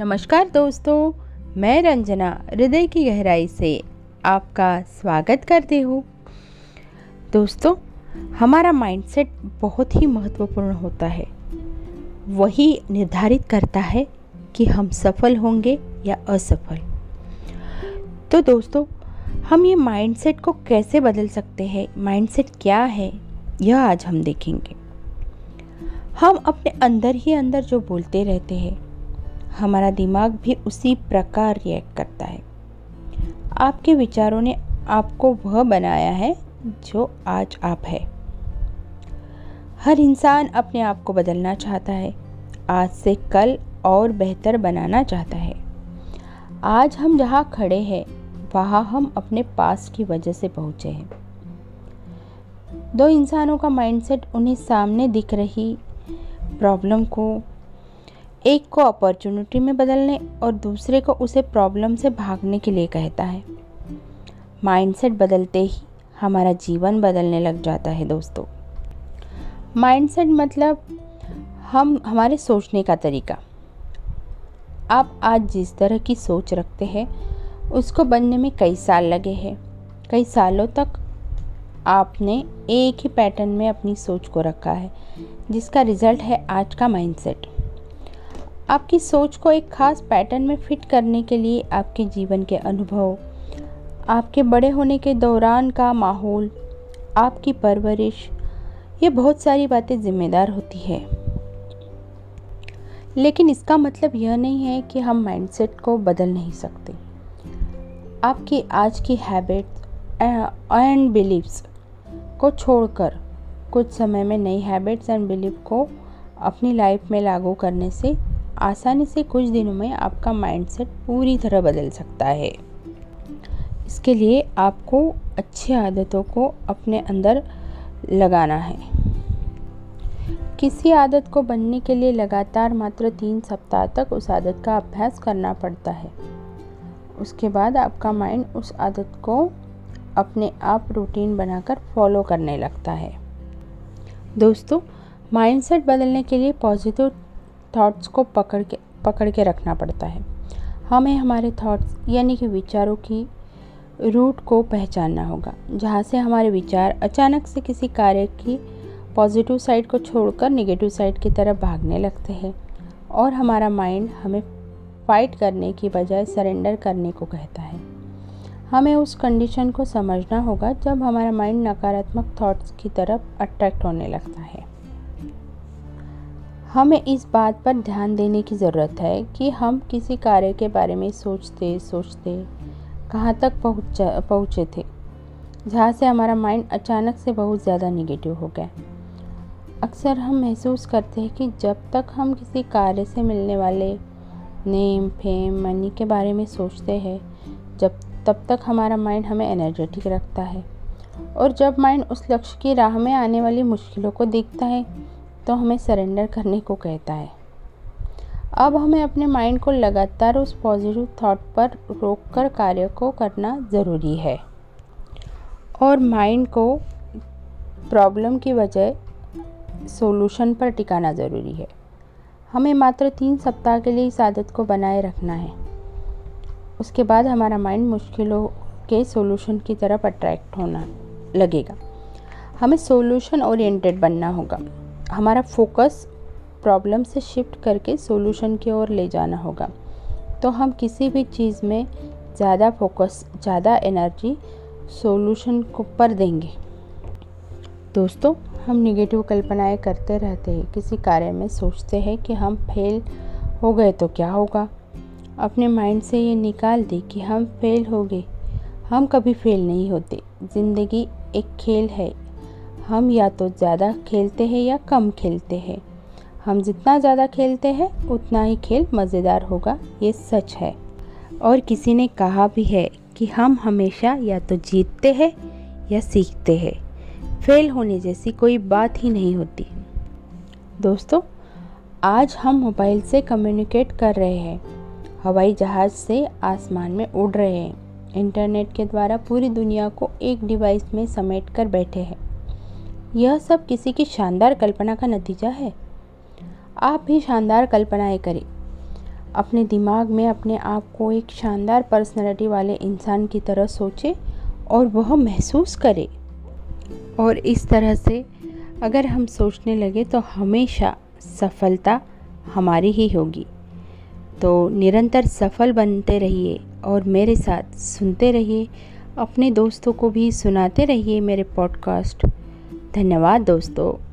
नमस्कार दोस्तों, मैं रंजना, हृदय की गहराई से आपका स्वागत करती हूँ। दोस्तों, हमारा माइंडसेट बहुत ही महत्वपूर्ण होता है। वही निर्धारित करता है कि हम सफल होंगे या असफल। तो दोस्तों, हम ये माइंडसेट को कैसे बदल सकते हैं? माइंडसेट क्या है? यह आज हम देखेंगे। हम अपने अंदर ही अंदर जो बोलते रहते हैं हमारा दिमाग भी उसी प्रकार रिएक्ट करता है। आपके विचारों ने आपको वह बनाया है जो आज आप है। हर इंसान अपने आप को बदलना चाहता है। आज से कल और बेहतर बनाना चाहता है। आज हम जहाँ खड़े हैं, वहाँ हम अपने पास की वजह से पहुँचे हैं। दो इंसानों का माइंडसेट उन्हें सामने दिख रही प्रॉब्लम को एक को अपॉर्चुनिटी में बदलने और दूसरे को उसे प्रॉब्लम से भागने के लिए कहता है। माइंडसेट बदलते ही हमारा जीवन बदलने लग जाता है दोस्तों। माइंडसेट मतलब हम, हमारे सोचने का तरीका। आप आज जिस तरह की सोच रखते हैं, उसको बनने में कई साल लगे हैं। कई सालों तक आपने एक ही पैटर्न में अपनी सोच को रखा है, जिसका रिज़ल्ट है आज का माइंडसेट आपकी सोच को एक खास पैटर्न में फिट करने के लिए आपके जीवन के अनुभव, आपके बड़े होने के दौरान का माहौल, आपकी परवरिश, ये बहुत सारी बातें जिम्मेदार होती है। लेकिन इसका मतलब यह नहीं है कि हम माइंडसेट को बदल नहीं सकते। आपकी आज की हैबिट्स एंड बिलीव्स को छोड़कर कुछ समय में नई हैबिट्स एंड बिलीव को अपनी लाइफ में लागू करने से आसानी से कुछ दिनों में आपका माइंडसेट पूरी तरह बदल सकता है। इसके लिए आपको अच्छी आदतों को अपने अंदर लगाना है। किसी आदत को बनने के लिए लगातार मात्र तीन सप्ताह तक उस आदत का अभ्यास करना पड़ता है। उसके बाद आपका माइंड उस आदत को अपने आप रूटीन बनाकर फॉलो करने लगता है। दोस्तों माइंडसेट बदलने के लिए पॉजिटिव थॉट्स को पकड़ के पकड़ के रखना पड़ता है। हमें हमारे थॉट्स यानी कि विचारों की रूट को पहचानना होगा, जहाँ से हमारे विचार अचानक से किसी कार्य की पॉजिटिव साइड को छोड़कर नेगेटिव साइड की तरफ़ भागने लगते हैं और हमारा माइंड हमें फाइट करने की बजाय सरेंडर करने को कहता है। हमें उस कंडीशन को समझना होगा जब हमारा माइंड नकारात्मक थॉट्स की तरफ़ अट्रैक्ट होने लगता है। हमें इस बात पर ध्यान देने की ज़रूरत है कि हम किसी कार्य के बारे में सोचते सोचते कहाँ तक पहुँच, पहुँचे थे। जहाँ से हमारा माइंड अचानक से बहुत ज़्यादा निगेटिव हो गया। अक्सर हम महसूस करते हैं कि जब तक हम किसी कार्य से मिलने वाले नेम फेम मनी के बारे में सोचते हैं, जब, तब तक हमारा माइंड हमें एनर्जेटिक रखता है। और जब माइंड उस लक्ष्य की राह में आने वाली मुश्किलों को देखता है तो हमें सरेंडर करने को कहता है। अब हमें अपने माइंड को लगातार उस पॉजिटिव थॉट पर रोककर कार्य को करना ज़रूरी है। और माइंड को प्रॉब्लम की वजह सॉल्यूशन पर टिकाना ज़रूरी है। हमें मात्र तीन सप्ताह के लिए इस आदत को बनाए रखना है। उसके बाद हमारा माइंड मुश्किलों के सॉल्यूशन की तरफ़ अट्रैक्ट होना लगेगा। हमें सॉल्यूशन ओरिएंटेड बनना होगा। हमारा फोकस प्रॉब्लम से शिफ्ट करके सॉल्यूशन की ओर ले जाना होगा। तो हम किसी भी चीज़ में ज़्यादा फोकस, ज़्यादा एनर्जी सॉल्यूशन को पर देंगे। दोस्तों, हम निगेटिव कल्पनाएँ करते रहते हैं, किसी कार्य में सोचते हैं कि हम फेल हो गए तो क्या होगा? अपने माइंड से ये निकाल दें कि हम फेल हो गए। हम कभी फेल नहीं होते। ज़िंदगी एक खेल है हम या तो ज़्यादा खेलते हैं या कम खेलते हैं। हम जितना ज़्यादा खेलते हैं, उतना ही खेल मज़ेदार होगा, ये सच है। और किसी ने कहा भी है कि हम हमेशा या तो जीतते हैं या सीखते हैं। फेल होने जैसी कोई बात ही नहीं होती। दोस्तों, आज हम मोबाइल से कम्युनिकेट कर रहे हैं। हवाई जहाज़ से आसमान में उड़ रहे हैं। इंटरनेट के द्वारा पूरी दुनिया को एक डिवाइस में समेट कर बैठे हैं। यह सब किसी की शानदार कल्पना का नतीजा है। आप भी शानदार कल्पनाएँ करें। अपने दिमाग में अपने आप को एक शानदार पर्सनैलिटी वाले इंसान की तरह सोचे और वह महसूस करें। और इस तरह से अगर हम सोचने लगे तो हमेशा सफलता हमारी ही होगी। तो निरंतर सफल बनते रहिए और मेरे साथ सुनते रहिए, अपने दोस्तों को भी सुनाते रहिए मेरे पॉडकास्ट धन्यवाद दोस्तों।